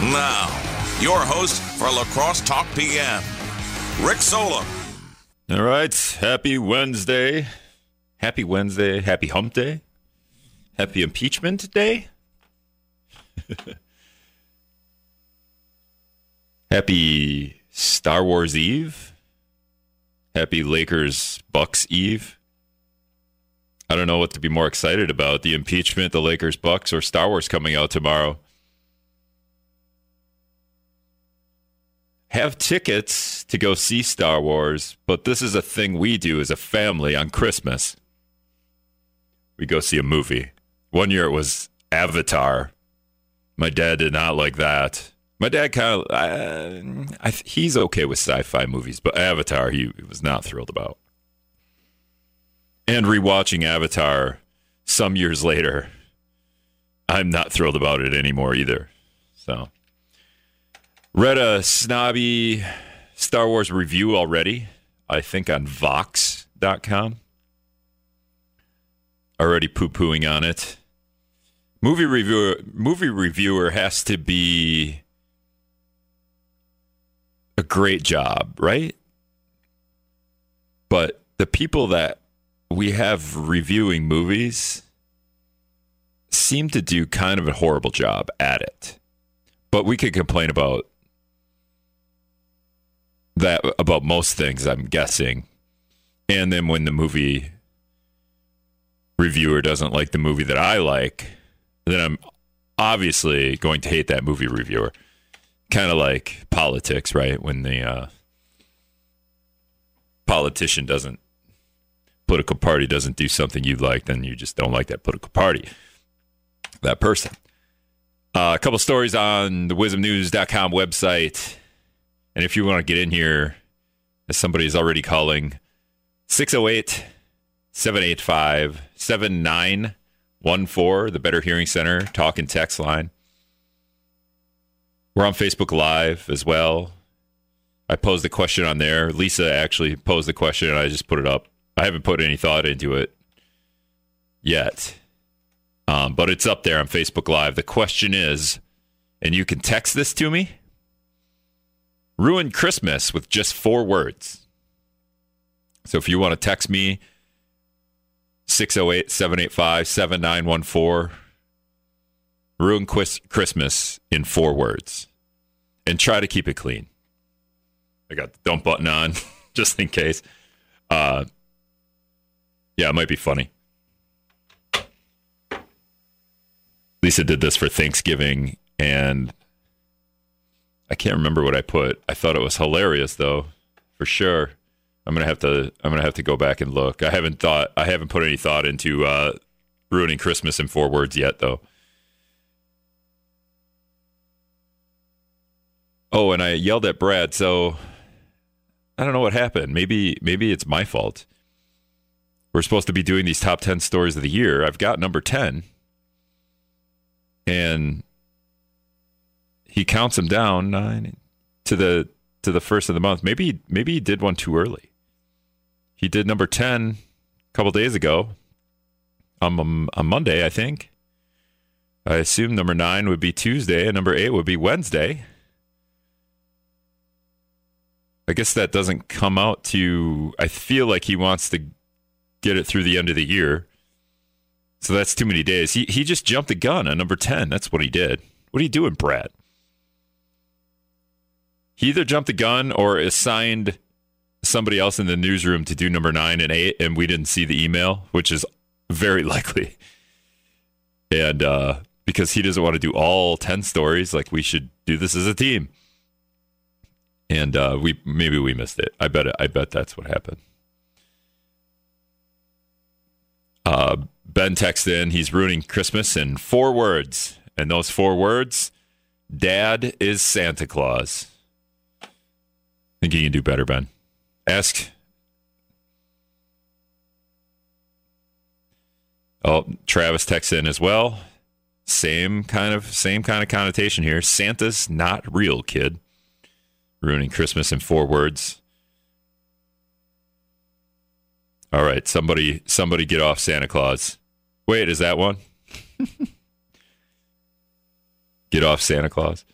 Now, your host for La Crosse Talk PM, Rick Solem. All right. Happy Wednesday. Happy Wednesday. Happy hump day. Happy impeachment day. Happy Star Wars Eve. Happy Lakers Bucks Eve. I don't know what to be more excited about the impeachment, the Lakers Bucks, or Star Wars coming out tomorrow. Have tickets to go see Star Wars, but this is a thing we do as a family on Christmas. We go see a movie. One year it was Avatar. My dad did not like that. My dad kind of, uh, he's okay with sci-fi movies, but Avatar he was not thrilled about. And rewatching Avatar some years later, I'm not thrilled about it anymore either. So, read a snobby Star Wars review already, I think on Vox.com. Already poo pooing on it. Movie reviewer, movie reviewer has to be a great job, right? But the people that we have reviewing movies seem to do kind of a horrible job at it. But we could complain about that about most things, I'm guessing. And then when the movie reviewer doesn't like the movie that I like, then I'm obviously going to hate that movie reviewer. Kind of like politics, right? When the uh, politician doesn't political party doesn't do something you like, then you just don't like that political party, that person. Uh, a couple stories on the wizmnews.com website. And if you want to get in here, as somebody is already calling, 608 785 7914, the Better Hearing Center talk and text line. We're on Facebook Live as well. I posed a question on there. Lisa actually posed the question, and I just put it up. I haven't put any thought into it yet, um, but it's up there on Facebook Live. The question is, and you can text this to me ruin Christmas with just four words. So if you want to text me, 608 785 7914, ruin Christmas in four words and try to keep it clean. I got the dump button on just in case. Uh, yeah, it might be funny. Lisa did this for Thanksgiving, and I can't remember what I put. I thought it was hilarious, though, for sure. I'm gonna have to. I'm gonna have to go back and look. I haven't thought. I haven't put any thought into uh, ruining Christmas in four words yet, though. Oh, and I yelled at Brad. So I don't know what happened. Maybe maybe it's my fault we're supposed to be doing these top 10 stories of the year. I've got number 10. And he counts them down nine to the to the first of the month. Maybe maybe he did one too early. He did number 10 a couple days ago on, um, on Monday, I think. I assume number 9 would be Tuesday and number 8 would be Wednesday. I guess that doesn't come out to I feel like he wants to get it through the end of the year. So that's too many days. He he just jumped the gun on number 10. That's what he did. What are you doing, Brad? He either jumped the gun or assigned somebody else in the newsroom to do number 9 and 8 and we didn't see the email, which is very likely. And uh, because he doesn't want to do all 10 stories, like we should do this as a team. And uh, we maybe we missed it. I bet I bet that's what happened. Uh, ben texts in, he's ruining Christmas in four words. And those four words Dad is Santa Claus. Think you can do better, Ben. Ask. Oh, Travis texts in as well. Same kind of same kind of connotation here. Santa's not real, kid. Ruining Christmas in four words. All right, somebody somebody get off Santa Claus. Wait, is that one? get off Santa Claus.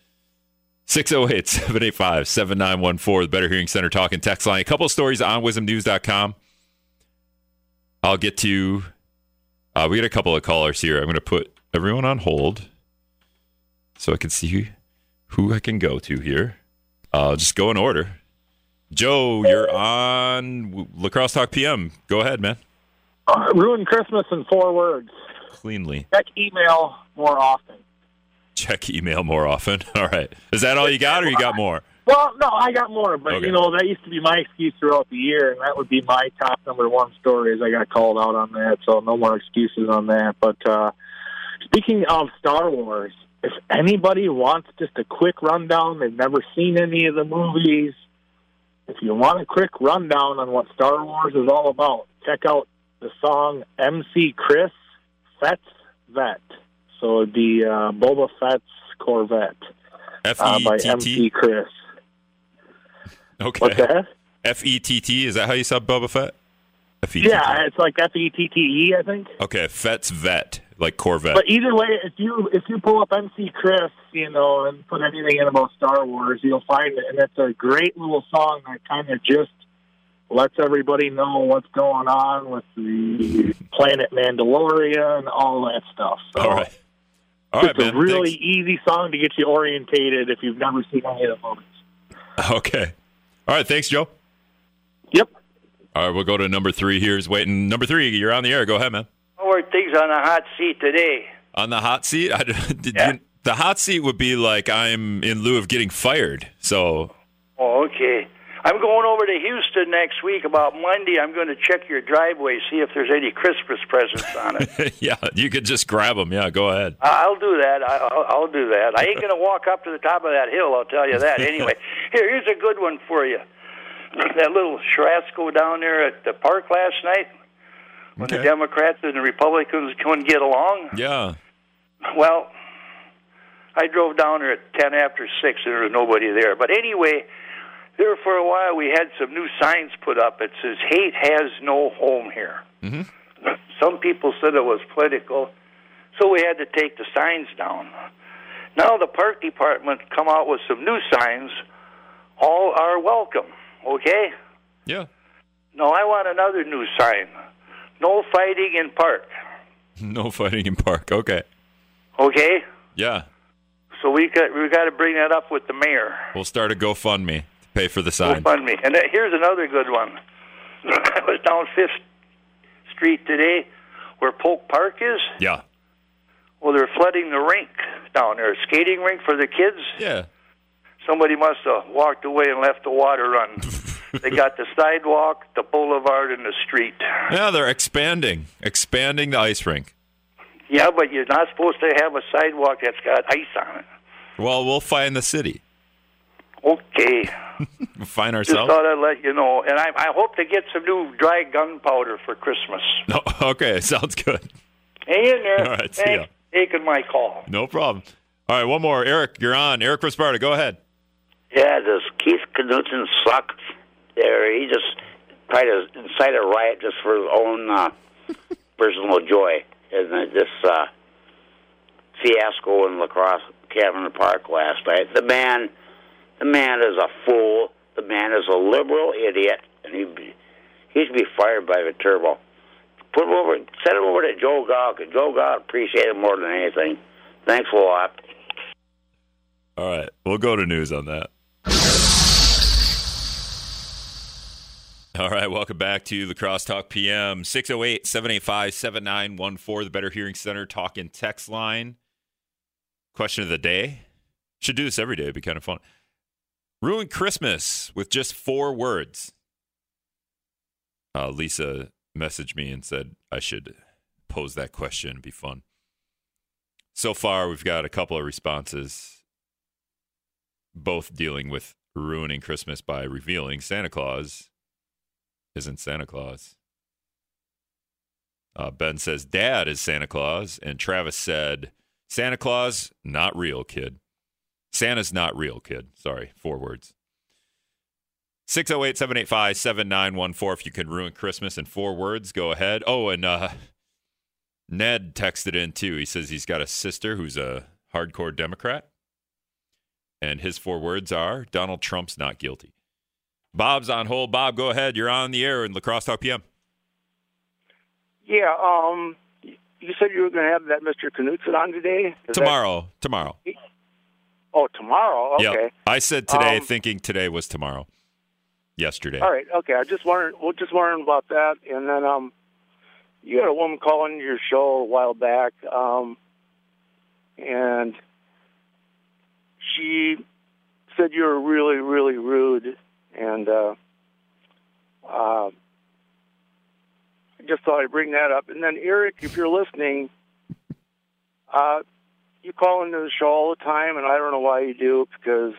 608 785 7914, the Better Hearing Center talking text line. A couple of stories on wizmnews.com. I'll get to. Uh, we got a couple of callers here. I'm going to put everyone on hold so I can see who I can go to here. I'll just go in order. Joe, you're on Lacrosse Talk PM. Go ahead, man. Uh, ruin Christmas in four words. Cleanly. Check email more often. Check email more often. All right. Is that all you got, or you got more? Well, no, I got more, but Okay. you know that used to be my excuse throughout the year, and that would be my top number one story. Is I got called out on that, so no more excuses on that. But uh, speaking of Star Wars, if anybody wants just a quick rundown, they've never seen any of the movies. If you want a quick rundown on what Star Wars is all about, check out the song MC Chris Fett's Vette. So it'd be uh, Boba Fett's Corvette F uh, E by T MC Chris. Okay. What's that? F E T T. Is that how you sub Boba Fett? F E T T. Yeah, it's like F E T T E, I think. Okay. Fett's Vette, like Corvette. But either way, if you if you pull up MC Chris, you know, and put anything in about Star Wars, you'll find it, and it's a great little song that kind of just lets everybody know what's going on with the planet Mandalorian and all that stuff. So all right. All right, it's man. a really Thanks. easy song to get you orientated if you've never seen any of the movies. Okay. All right. Thanks, Joe. Yep. All right. We'll go to number three. Here's waiting. Number three, you're on the air. Go ahead, man. How are things on the hot seat today? On the hot seat, I, did Yeah. you, the hot seat would be like I'm in lieu of getting fired. So, Oh, okay. I'm going over to Houston next week. About Monday, I'm going to check your driveway, see if there's any Christmas presents on it. yeah, you could just grab them. Yeah, go ahead. I'll do that. I- I'll, I'll do that. I ain't going to walk up to the top of that hill. I'll tell you that. Anyway, here, here's a good one for you. That little Shrasco down there at the park last night, when the Democrats and the Republicans couldn't get along. Yeah. Well, I drove down there at ten after six, and there was nobody there. But anyway, there for a while we had some new signs put up. It says "Hate has no home here." Mhm. Some people said it was political, so we had to take the signs down. Now the park department come out with some new signs. All are welcome. Okay. Yeah. No, I want another new sign. No fighting in park. No fighting in park. Okay. Okay. Yeah. So we got we got to bring that up with the mayor. We'll start a GoFundMe pay for the sign. GoFundMe. And uh, here's another good one. I was down Fifth Street today, where Polk Park is. Yeah. Well, they're flooding the rink down there, a skating rink for the kids. Yeah. Somebody must have walked away and left the water run. they got the sidewalk, the boulevard, and the street. Yeah, they're expanding, expanding the ice rink. Yeah, but you're not supposed to have a sidewalk that's got ice on it. Well, we'll find the city. Okay. We'll find Just ourselves. thought I'd let you know. And I, I hope to get some new dry gunpowder for Christmas. No, okay, sounds good. Hang in there. All right, see Thanks ya. taking my call. No problem. All right, one more. Eric, you're on. Eric Risparta, go ahead. Yeah, does Keith Knudsen suck? There, he just tried to incite a riot just for his own uh, personal joy. And uh, this uh, fiasco in Lacrosse Cavern Park last night. The man, the man is a fool. The man is a liberal idiot, and he he should be fired by the turbo. Put him over, send him over to Joe Gow, 'cause Joe Gow appreciate him more than anything. Thanks a lot. All right, we'll go to news on that. All right, welcome back to the Crosstalk PM 608 785 7914, the Better Hearing Center talk and text line. Question of the day. Should do this every day, it'd be kind of fun. Ruin Christmas with just four words. Uh, Lisa messaged me and said I should pose that question. It'd be fun. So far, we've got a couple of responses, both dealing with ruining Christmas by revealing Santa Claus isn't Santa Claus. Uh, ben says, Dad is Santa Claus. And Travis said, Santa Claus, not real, kid. Santa's not real, kid. Sorry, four words. 608 785 7914. If you can ruin Christmas in four words, go ahead. Oh, and uh, Ned texted in too. He says he's got a sister who's a hardcore Democrat. And his four words are Donald Trump's not guilty. Bob's on hold. Bob, go ahead. You're on the air in La Crosse Talk PM. Yeah, um, you said you were going to have that Mr. Knutson on today? Is tomorrow. That... Tomorrow. Oh, tomorrow? Okay. Yep. I said today, um, thinking today was tomorrow. Yesterday. All right. Okay. I just wondering. Well, just wondering about that. And then, um, you had a woman calling your show a while back, um, and she said you were really, really rude, and uh, uh, I just thought I'd bring that up. And then, Eric, if you're listening, uh, you call into the show all the time, and I don't know why you do because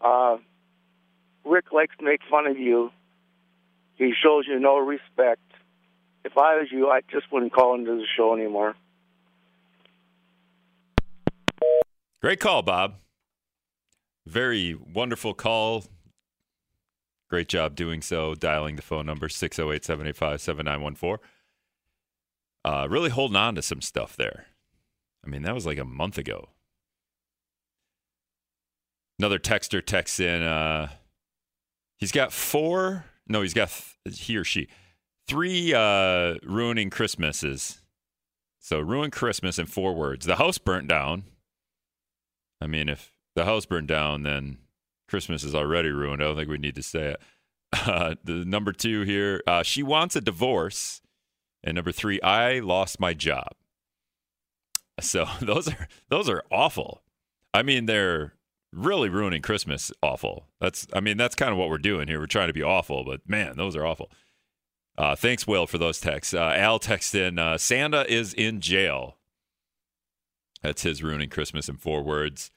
uh, Rick likes to make fun of you. He shows you no respect. If I was you, I just wouldn't call into the show anymore. Great call, Bob. Very wonderful call. Great job doing so, dialing the phone number 608 785 7914. Uh, really holding on to some stuff there. I mean, that was like a month ago. Another texter texts in. Uh, he's got four. No, he's got th- he or she three uh, ruining Christmases. So ruin Christmas in four words. The house burnt down. I mean, if the house burned down, then Christmas is already ruined. I don't think we need to say it. Uh, the number two here, uh, she wants a divorce, and number three, I lost my job. So those are those are awful. I mean, they're really ruining Christmas. Awful. That's I mean, that's kind of what we're doing here. We're trying to be awful, but man, those are awful. Uh, thanks, Will, for those texts. Uh, Al texted in, uh, Santa is in jail. That's his ruining Christmas in four words.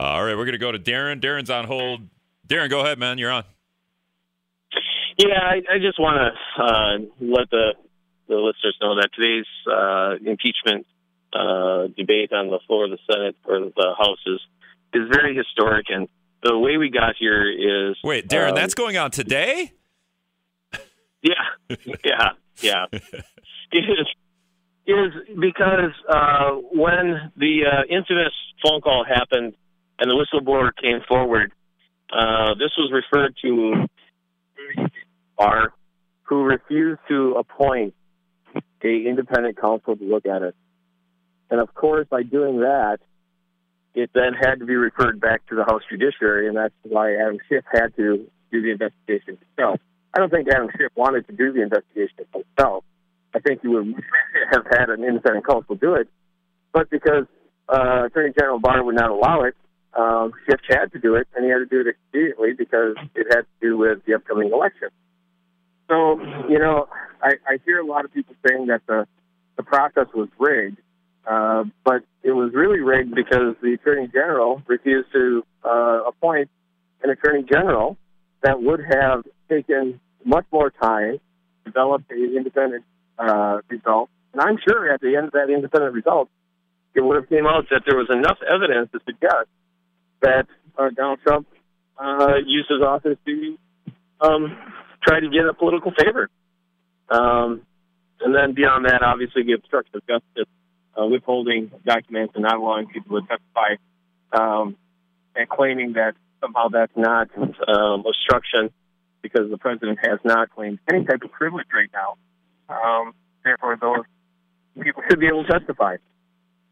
Uh, all right, we're going to go to Darren. Darren's on hold. Darren, go ahead, man. You're on. Yeah, I, I just want to uh, let the the listeners know that today's uh, impeachment uh, debate on the floor of the Senate or the Houses is very historic, and the way we got here is wait, Darren, um, that's going on today. Yeah, yeah, yeah. is is because uh, when the uh, infamous phone call happened and the whistleblower came forward, uh, this was referred to Barr, who refused to appoint a independent counsel to look at it. And of course, by doing that, it then had to be referred back to the House Judiciary, and that's why Adam Schiff had to do the investigation himself. I don't think Adam Schiff wanted to do the investigation himself. I think he would have had an independent counsel do it, but because uh, Attorney General Barr would not allow it, um, Schiff had to do it, and he had to do it expediently because it had to do with the upcoming election. So, you know, I, I hear a lot of people saying that the the process was rigged, uh, but it was really rigged because the attorney general refused to uh, appoint an attorney general that would have taken much more time, developed an independent uh, result, and I'm sure at the end of that independent result, it would have came out that there was enough evidence to suggest that uh, Donald Trump uh, used his office to um, try to get a political favor. Um, and then beyond that, obviously, the obstruction of justice uh, withholding documents and not allowing people to testify, um, and claiming that somehow that's not um, obstruction because the president has not claimed any type of privilege right now. Um, therefore, those people should be able to testify.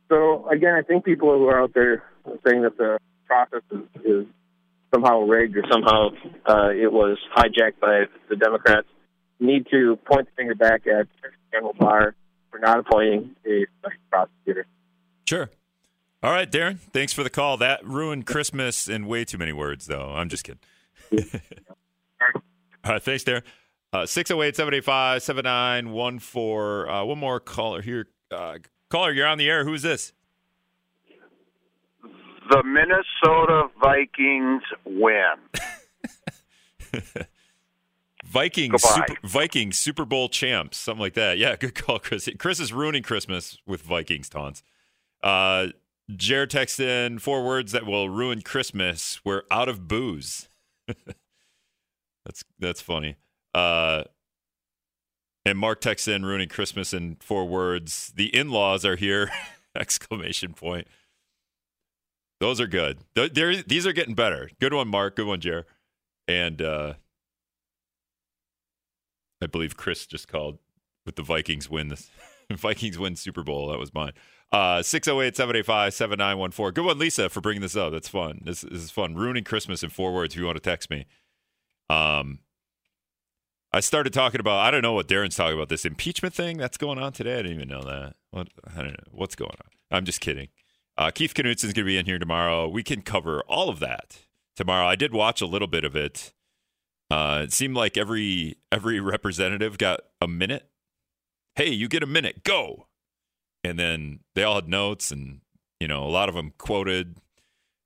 So again, I think people who are out there saying that the process is, is somehow rigged or somehow uh, it was hijacked by the Democrats need to point the finger back at General Barr for not appointing a special prosecutor. Sure. All right, Darren. Thanks for the call. That ruined Christmas in way too many words, though. I'm just kidding. All right, thanks, Darren. Uh, 608 785 7914. Uh, one more caller here. Uh, caller, you're on the air. Who's this? The Minnesota Vikings win. Vikings, Super, Vikings Super Bowl champs, something like that. Yeah, good call, Chris. Chris is ruining Christmas with Vikings taunts. Uh, Jared texted in four words that will ruin Christmas. We're out of booze. that's that's funny. Uh, and Mark texted in ruining Christmas in four words. The in-laws are here! Exclamation point. Those are good. Th- these are getting better. Good one, Mark. Good one, Jer. And uh, I believe Chris just called with the Vikings win this. Vikings win Super Bowl. That was mine. Uh, 608 785 7914. Good one, Lisa, for bringing this up. That's fun. This, this is fun. Ruining Christmas in four words if you want to text me. Um, I started talking about, I don't know what Darren's talking about, this impeachment thing that's going on today. I didn't even know that. What, I don't know. What's going on? I'm just kidding. Uh, Keith Knutson's going to be in here tomorrow. We can cover all of that tomorrow. I did watch a little bit of it. Uh, it seemed like every every representative got a minute. Hey, you get a minute, go. And then they all had notes, and you know, a lot of them quoted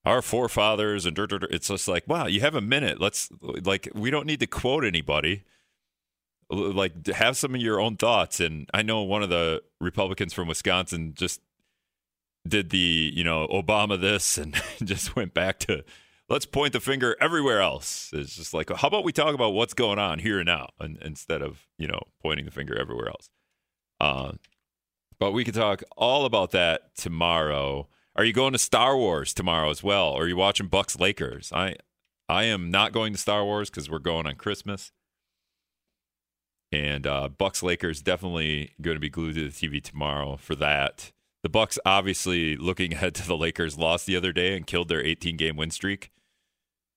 our forefathers, and dur- dur- dur. it's just like, wow, you have a minute. Let's like, we don't need to quote anybody. Like, have some of your own thoughts. And I know one of the Republicans from Wisconsin just did the you know Obama this and just went back to let's point the finger everywhere else. It's just like how about we talk about what's going on here and now and, instead of you know pointing the finger everywhere else. Uh, but we could talk all about that tomorrow. Are you going to Star Wars tomorrow as well? Or are you watching Bucks Lakers? I I am not going to Star Wars because we're going on Christmas. And uh, Bucks Lakers definitely going to be glued to the TV tomorrow for that. The Bucks obviously looking ahead to the Lakers lost the other day and killed their 18 game win streak.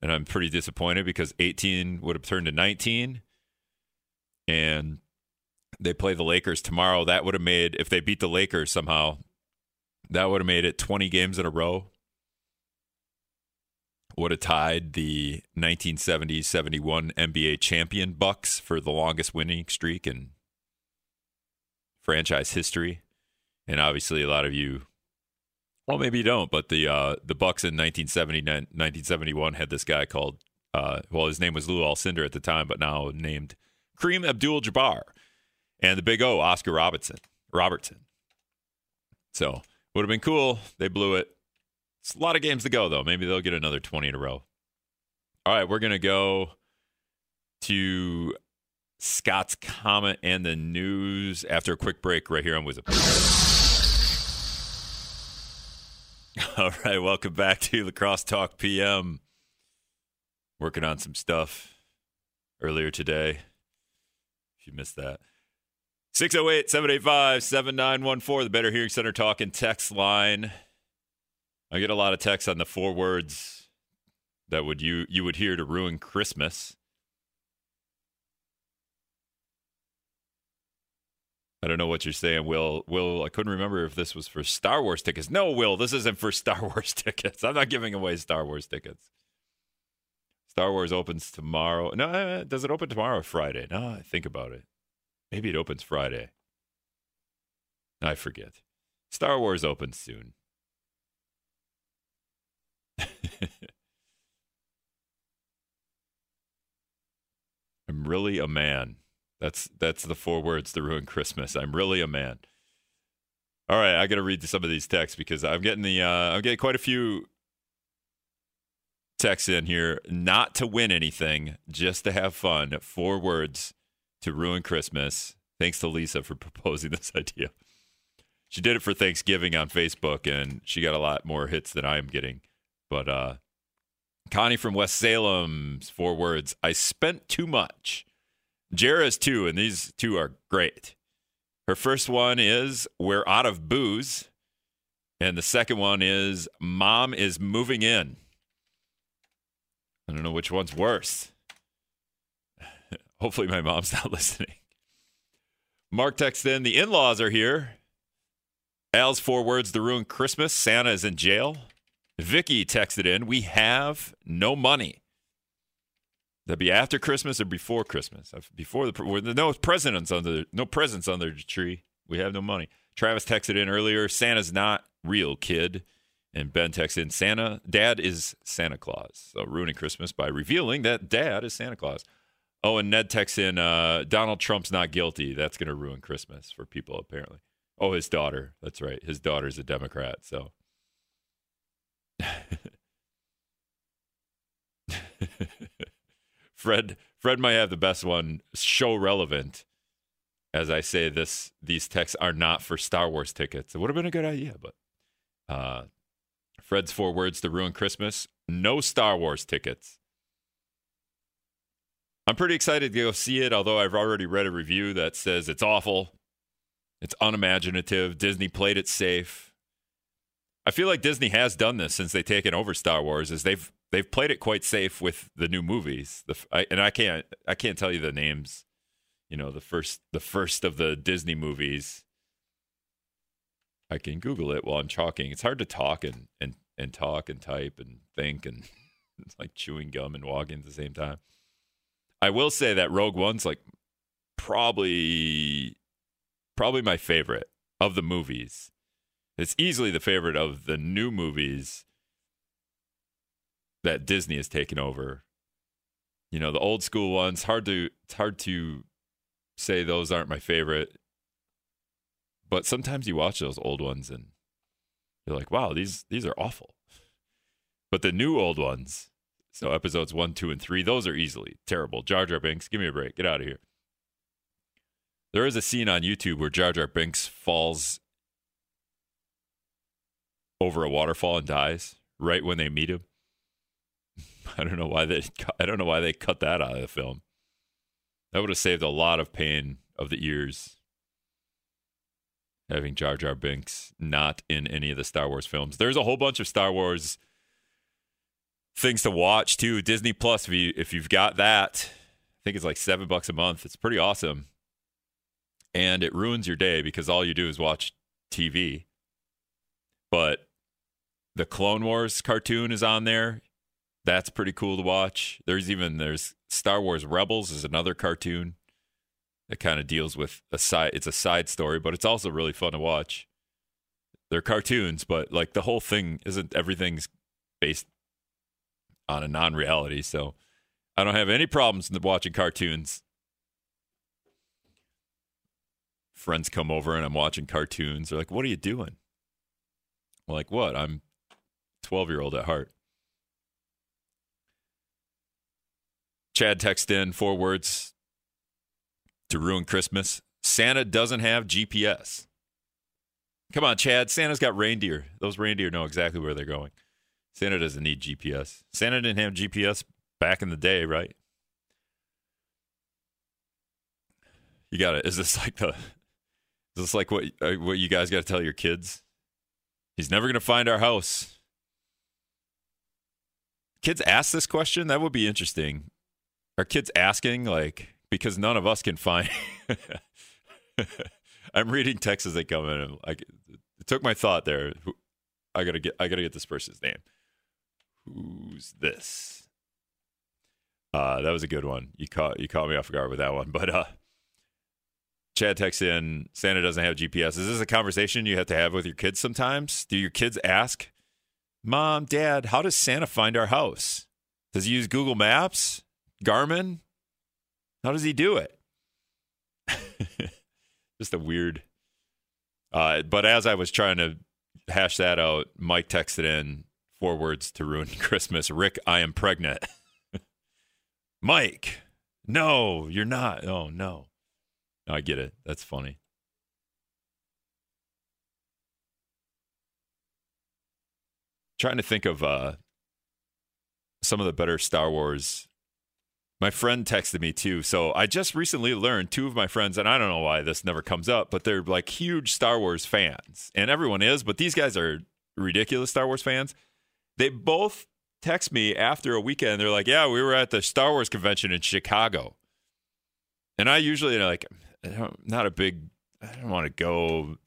And I'm pretty disappointed because 18 would have turned to 19. And they play the Lakers tomorrow. That would have made if they beat the Lakers somehow, that would have made it 20 games in a row. Would have tied the 1970-71 NBA champion Bucks for the longest winning streak in franchise history and obviously a lot of you well maybe you don't but the uh the bucks in 1970 1971 had this guy called uh well his name was lou alcindor at the time but now named kareem abdul-jabbar and the big o oscar robertson robertson. So would have been cool. They blew it. It's a lot of games to go though. Maybe they'll get another 20 in a row. All right we're gonna go to Scott's comment and the news after a quick break right here on Wizard. All right, welcome back to La Crosse Talk PM. Working on some stuff earlier today. If you missed that. 608 785 7914, the Better Hearing Center talk and text line. I get a lot of texts on the four words that would you you would hear to ruin Christmas. I don't know what you're saying, Will. Will, I couldn't remember if this was for Star Wars tickets. No, Will, this isn't for Star Wars tickets. I'm not giving away Star Wars tickets. Star Wars opens tomorrow. No, uh, does it open tomorrow or Friday? No, I think about it. Maybe it opens Friday. I forget. Star Wars opens soon. I'm really a man. That's that's the four words to ruin Christmas. I'm really a man. All right, I got to read some of these texts because I'm getting the uh, I'm getting quite a few texts in here. Not to win anything, just to have fun. Four words to ruin Christmas. Thanks to Lisa for proposing this idea. She did it for Thanksgiving on Facebook, and she got a lot more hits than I am getting. But uh, Connie from West Salem's four words: I spent too much. Jara's two, and these two are great. Her first one is We're out of booze. And the second one is Mom is moving in. I don't know which one's worse. Hopefully, my mom's not listening. Mark texts in The in laws are here. Al's four words to ruin Christmas Santa is in jail. Vicky texted in We have no money. That'd be after Christmas or before Christmas. Before the no presents under no presents under the tree. We have no money. Travis texted in earlier. Santa's not real, kid. And Ben texted in Santa. Dad is Santa Claus. So ruining Christmas by revealing that Dad is Santa Claus. Oh, and Ned texts in uh, Donald Trump's not guilty. That's going to ruin Christmas for people apparently. Oh, his daughter. That's right. His daughter's a Democrat. So. Fred Fred might have the best one, show relevant. As I say this these texts are not for Star Wars tickets. It would have been a good idea, but uh Fred's four words to ruin Christmas no Star Wars tickets. I'm pretty excited to go see it, although I've already read a review that says it's awful. It's unimaginative. Disney played it safe. I feel like Disney has done this since they've taken over Star Wars. Is they've they've played it quite safe with the new movies. The I, and I can't I can't tell you the names. You know the first the first of the Disney movies. I can Google it while I'm talking. It's hard to talk and and and talk and type and think and it's like chewing gum and walking at the same time. I will say that Rogue One's like probably probably my favorite of the movies. It's easily the favorite of the new movies that Disney has taken over. You know, the old school ones, hard to it's hard to say those aren't my favorite. But sometimes you watch those old ones and you're like, wow, these these are awful. But the new old ones, so episodes one, two, and three, those are easily terrible. Jar Jar Binks, give me a break. Get out of here. There is a scene on YouTube where Jar Jar Binks falls over a waterfall and dies right when they meet him. I don't know why they I don't know why they cut that out of the film. That would have saved a lot of pain of the ears. Having Jar Jar Binks not in any of the Star Wars films. There's a whole bunch of Star Wars things to watch too. Disney Plus, if you if you've got that, I think it's like seven bucks a month. It's pretty awesome, and it ruins your day because all you do is watch TV. But the Clone Wars cartoon is on there. That's pretty cool to watch. There's even there's Star Wars Rebels is another cartoon that kind of deals with a side. It's a side story, but it's also really fun to watch. They're cartoons, but like the whole thing isn't everything's based on a non-reality. So I don't have any problems watching cartoons. Friends come over and I'm watching cartoons. They're like, "What are you doing?" I'm like, "What? I'm 12 year old at heart." Chad text in four words to ruin Christmas. Santa doesn't have GPS. Come on, Chad. Santa's got reindeer. Those reindeer know exactly where they're going. Santa doesn't need GPS. Santa didn't have GPS back in the day, right? You got it. Is this like the? Is this like what uh, what you guys got to tell your kids? He's never going to find our house. Kids ask this question. That would be interesting. Are kids asking like because none of us can find? I'm reading texts as they come in. And like, it took my thought there. I gotta get. I gotta get this person's name. Who's this? Uh, that was a good one. You caught you caught me off guard with that one. But uh, Chad texts in, Santa doesn't have GPS. Is this a conversation you have to have with your kids sometimes? Do your kids ask, Mom, Dad, how does Santa find our house? Does he use Google Maps? Garmin? How does he do it? Just a weird. Uh, but as I was trying to hash that out, Mike texted in four words to ruin Christmas. Rick, I am pregnant. Mike, no, you're not. Oh, no. no. I get it. That's funny. Trying to think of uh, some of the better Star Wars. My friend texted me too. So I just recently learned two of my friends, and I don't know why this never comes up, but they're like huge Star Wars fans. And everyone is, but these guys are ridiculous Star Wars fans. They both text me after a weekend. They're like, "Yeah, we were at the Star Wars convention in Chicago," and I usually like, not a big. I don't want to go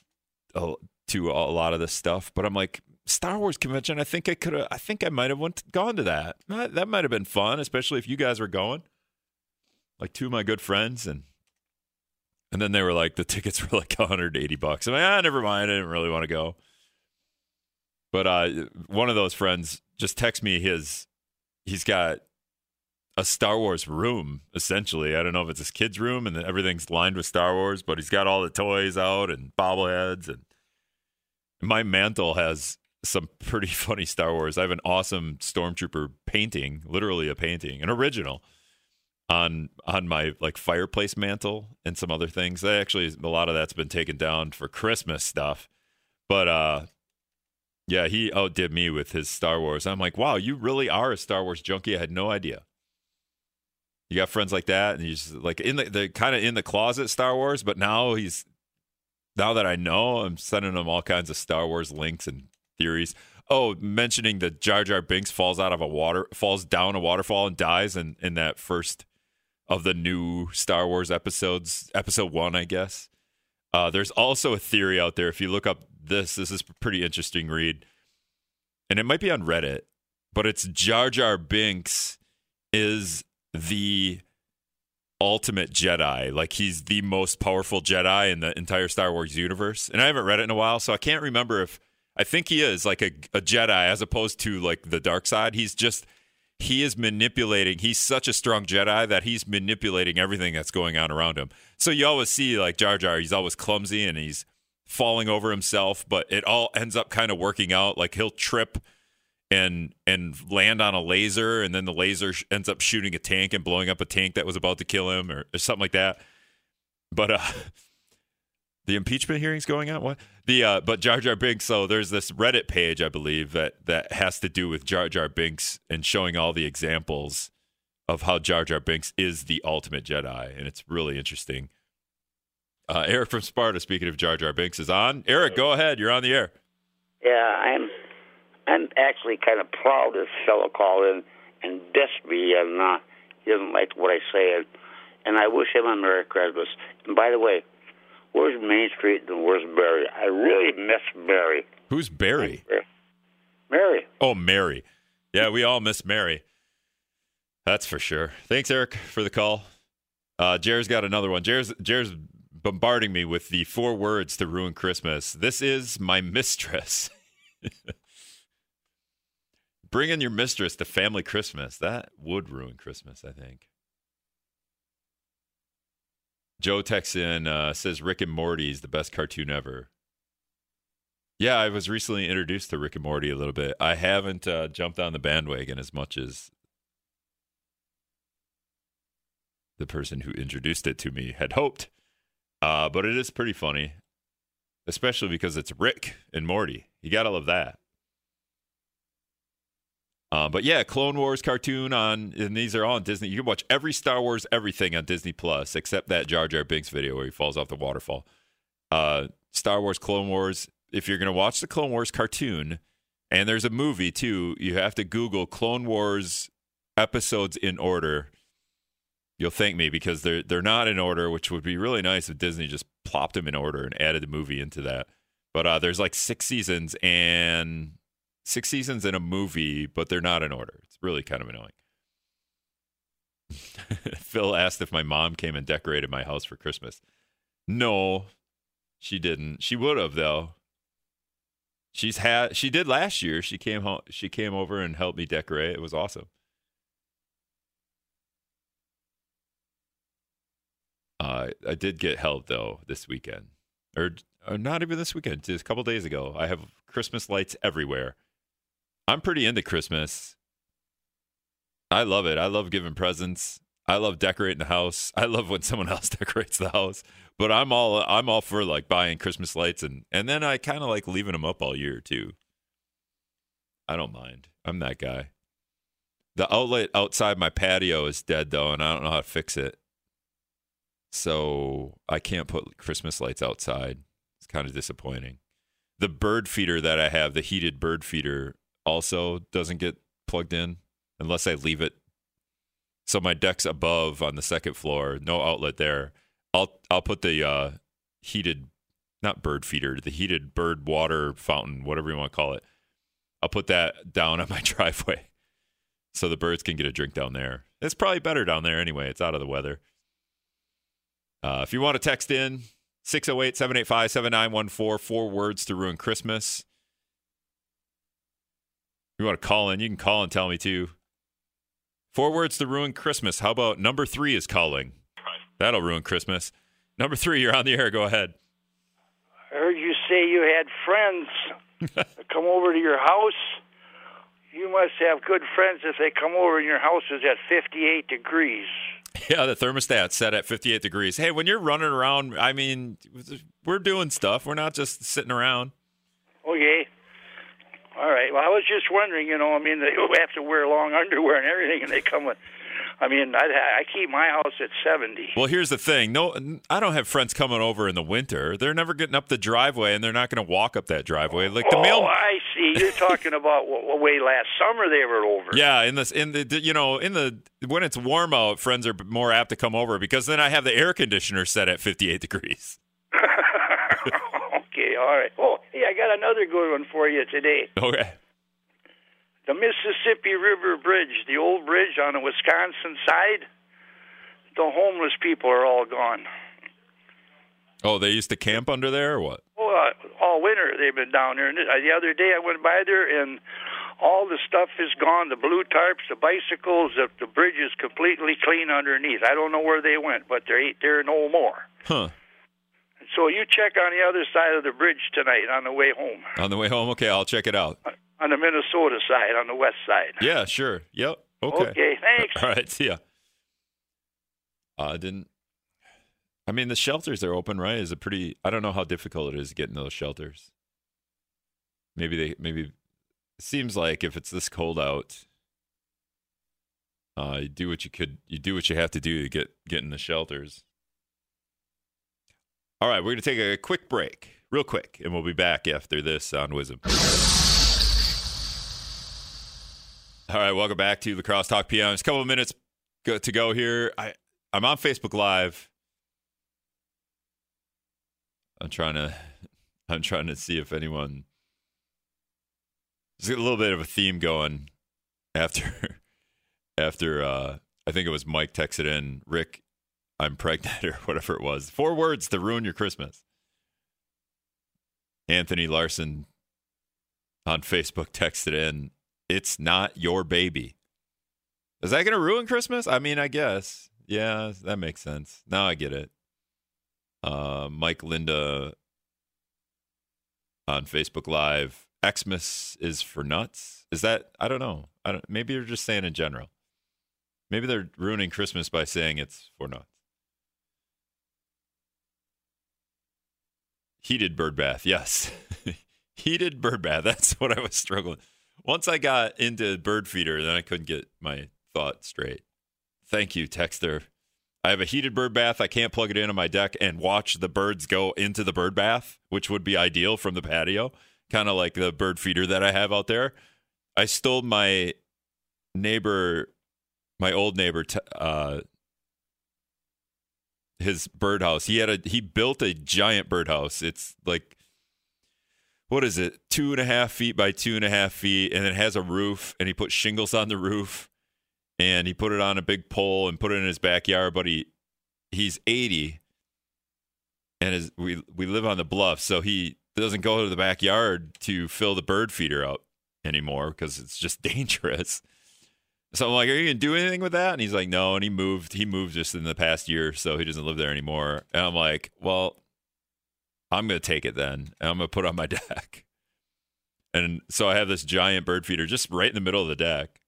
to a lot of this stuff, but I'm like Star Wars convention. I think I could have. I think I might have went gone to that. That might have been fun, especially if you guys were going. Like two of my good friends, and and then they were like, the tickets were like 180 bucks. I'm like, ah, never mind. I didn't really want to go. But uh, one of those friends just texted me his. He's got a Star Wars room essentially. I don't know if it's his kid's room and everything's lined with Star Wars, but he's got all the toys out and bobbleheads and my mantle has some pretty funny Star Wars. I have an awesome stormtrooper painting, literally a painting, an original on on my like fireplace mantle and some other things. That actually a lot of that's been taken down for Christmas stuff. But uh Yeah, he outdid me with his Star Wars. I'm like, wow, you really are a Star Wars junkie. I had no idea. You got friends like that, and he's like in the, the kind of in the closet Star Wars, but now he's now that I know, I'm sending him all kinds of Star Wars links and theories. Oh, mentioning that Jar Jar Binks falls out of a water, falls down a waterfall and dies in, in that first of the new Star Wars episodes, episode one, I guess. Uh, there's also a theory out there. If you look up this, this is a pretty interesting read, and it might be on Reddit, but it's Jar Jar Binks is the ultimate Jedi. Like he's the most powerful Jedi in the entire Star Wars universe. And I haven't read it in a while, so I can't remember if I think he is like a, a Jedi as opposed to like the dark side. He's just he is manipulating. He's such a strong Jedi that he's manipulating everything that's going on around him. So you always see like Jar Jar, he's always clumsy and he's falling over himself, but it all ends up kind of working out. Like he'll trip and and land on a laser, and then the laser sh- ends up shooting a tank and blowing up a tank that was about to kill him, or, or something like that. But uh, the impeachment hearings going on. What the uh, but Jar Jar Binks. So there's this Reddit page, I believe that that has to do with Jar Jar Binks and showing all the examples of how Jar Jar Binks is the ultimate Jedi, and it's really interesting. Uh, Eric from Sparta, speaking of Jar Jar Binks, is on. Eric, go ahead. You're on the air. Yeah, I'm I'm actually kind of proud this fellow called in and dissed me, and uh, he doesn't like what I say, and, and I wish him a Merry Christmas. And by the way, where's Main Street and where's Barry? I really miss Barry. Who's Barry? Mary. Oh, Mary. Yeah, we all miss Mary. That's for sure. Thanks, Eric, for the call. Uh, Jer's got another one. Jer's Jer's bombarding me with the four words to ruin Christmas. This is my mistress. Bringing your mistress to family Christmas. That would ruin Christmas, I think. Joe texts in, uh, says Rick and Morty is the best cartoon ever. Yeah, I was recently introduced to Rick and Morty a little bit. I haven't uh, jumped on the bandwagon as much as the person who introduced it to me had hoped. Uh, but it is pretty funny, especially because it's Rick and Morty. You gotta love that. Uh, but yeah, Clone Wars cartoon on, and these are all on Disney. You can watch every Star Wars everything on Disney Plus except that Jar Jar Binks video where he falls off the waterfall. Uh, Star Wars Clone Wars. If you're gonna watch the Clone Wars cartoon, and there's a movie too, you have to Google Clone Wars episodes in order. You'll thank me because they're they're not in order, which would be really nice if Disney just plopped them in order and added the movie into that. But uh, there's like six seasons and six seasons in a movie, but they're not in order. It's really kind of annoying. Phil asked if my mom came and decorated my house for Christmas. No, she didn't. She would have though. She's had she did last year. She came home she came over and helped me decorate. It was awesome. Uh, I did get help though this weekend, or, or not even this weekend. Just a couple days ago. I have Christmas lights everywhere. I'm pretty into Christmas. I love it. I love giving presents. I love decorating the house. I love when someone else decorates the house. But I'm all I'm all for like buying Christmas lights and and then I kind of like leaving them up all year too. I don't mind. I'm that guy. The outlet outside my patio is dead though, and I don't know how to fix it. So I can't put Christmas lights outside. It's kind of disappointing. The bird feeder that I have, the heated bird feeder, also doesn't get plugged in unless I leave it. So my deck's above on the second floor, no outlet there. I'll I'll put the uh, heated, not bird feeder, the heated bird water fountain, whatever you want to call it. I'll put that down on my driveway, so the birds can get a drink down there. It's probably better down there anyway. It's out of the weather. Uh, if you want to text in, 608 785 7914, four words to ruin Christmas. You want to call in? You can call and tell me too. Four words to ruin Christmas. How about number three is calling? That'll ruin Christmas. Number three, you're on the air. Go ahead. I heard you say you had friends come over to your house. You must have good friends if they come over and your house is at 58 degrees. Yeah, the thermostat set at 58 degrees. Hey, when you're running around, I mean, we're doing stuff. We're not just sitting around. All right. Well, I was just wondering. You know, I mean, they have to wear long underwear and everything, and they come with. I mean, I, I keep my house at seventy. Well, here's the thing. No, I don't have friends coming over in the winter. They're never getting up the driveway, and they're not going to walk up that driveway. Like the oh, mail. I see. You're talking about w- way last summer they were over. Yeah, in this, in the, you know, in the when it's warm out, friends are more apt to come over because then I have the air conditioner set at 58 degrees. Okay. All right. Oh, hey, I got another good one for you today. Okay. The Mississippi River Bridge, the old bridge on the Wisconsin side. The homeless people are all gone. Oh, they used to camp under there, or what? Oh, uh, all winter they've been down there. And uh, the other day I went by there, and all the stuff is gone. The blue tarps, the bicycles, the, the bridge is completely clean underneath. I don't know where they went, but they ain't there no more. Huh. So you check on the other side of the bridge tonight on the way home. On the way home, okay, I'll check it out. On the Minnesota side, on the west side. Yeah, sure. Yep. Okay. Okay, thanks. All right. See ya. Uh, didn't. I mean, the shelters are open, right? Is it pretty? I don't know how difficult it is getting those shelters. Maybe they. Maybe it seems like if it's this cold out, uh, you do what you could. You do what you have to do to get get in the shelters. All right, we're going to take a quick break, real quick, and we'll be back after this on WIZM. All right, welcome back to La Crosse Talk PM. It's a couple of minutes to go here. I I'm on Facebook Live. I'm trying to I'm trying to see if anyone there's a little bit of a theme going after after uh I think it was Mike texted in Rick I'm pregnant or whatever it was. Four words to ruin your Christmas. Anthony Larson on Facebook texted in, It's not your baby. Is that going to ruin Christmas? I mean, I guess. Yeah, that makes sense. Now I get it. Uh, Mike Linda on Facebook Live. Xmas is for nuts. Is that? I don't know. I don't. Maybe they're just saying in general. Maybe they're ruining Christmas by saying it's for nuts. Heated bird bath, yes. Heated bird bath. That's what I was struggling. Once I got into bird feeder, then I couldn't get my thought straight. Thank you, Texter. I have a heated bird bath. I can't plug it in on my deck and watch the birds go into the bird bath, which would be ideal from the patio, kind of like the bird feeder that I have out there. I stole my neighbor, my old neighbor, uh, his birdhouse. He had a he built a giant birdhouse. It's like what is it? Two and a half feet by two and a half feet, and it has a roof. And he put shingles on the roof, and he put it on a big pole and put it in his backyard. But he he's eighty, and we we live on the bluff, so he doesn't go to the backyard to fill the bird feeder up anymore because it's just dangerous. So I'm like, are you gonna do anything with that? And he's like, no. And he moved. He moved just in the past year, so he doesn't live there anymore. And I'm like, well, I'm gonna take it then, and I'm gonna put on my deck. And so I have this giant bird feeder just right in the middle of the deck,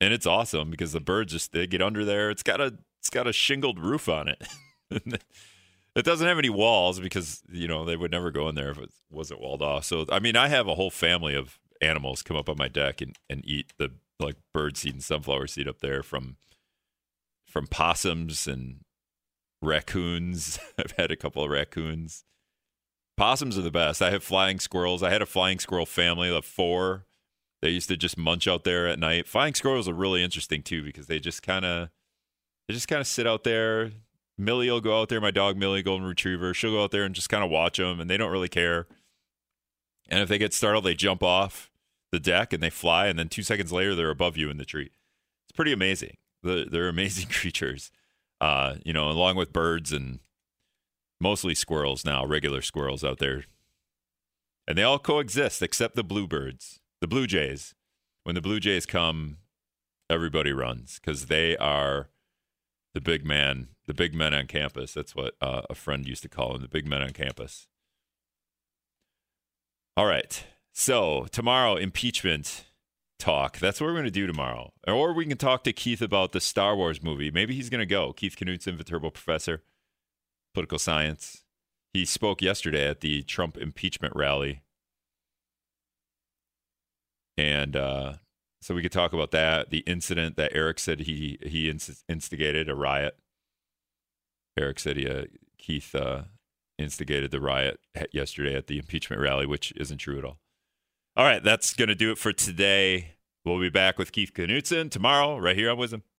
and it's awesome because the birds just they get under there. It's got a it's got a shingled roof on it. it doesn't have any walls because you know they would never go in there if it wasn't walled off. So I mean, I have a whole family of animals come up on my deck and, and eat the like bird seed and sunflower seed up there from from possums and raccoons. I've had a couple of raccoons. Possums are the best. I have flying squirrels. I had a flying squirrel family of four. They used to just munch out there at night. Flying squirrels are really interesting too because they just kind of they just kind of sit out there. Millie will go out there. My dog Millie, golden retriever, she'll go out there and just kind of watch them, and they don't really care. And if they get startled, they jump off the deck and they fly, and then two seconds later they're above you in the tree. It's pretty amazing. They're, they're amazing creatures, uh, you know, along with birds and mostly squirrels now, regular squirrels out there, and they all coexist except the bluebirds, the blue jays. When the blue jays come, everybody runs because they are the big man, the big men on campus. That's what uh, a friend used to call them, the big men on campus. All right. So tomorrow, impeachment talk. That's what we're going to do tomorrow. Or we can talk to Keith about the Star Wars movie. Maybe he's going to go. Keith Knutson, Viterbo professor, political science. He spoke yesterday at the Trump impeachment rally. and uh, so we could talk about that. The incident that Eric said he he instigated a riot. Eric said he uh, Keith uh, instigated the riot yesterday at the impeachment rally, which isn't true at all. All right, that's going to do it for today. We'll be back with Keith Knutson tomorrow, right here on WIZM.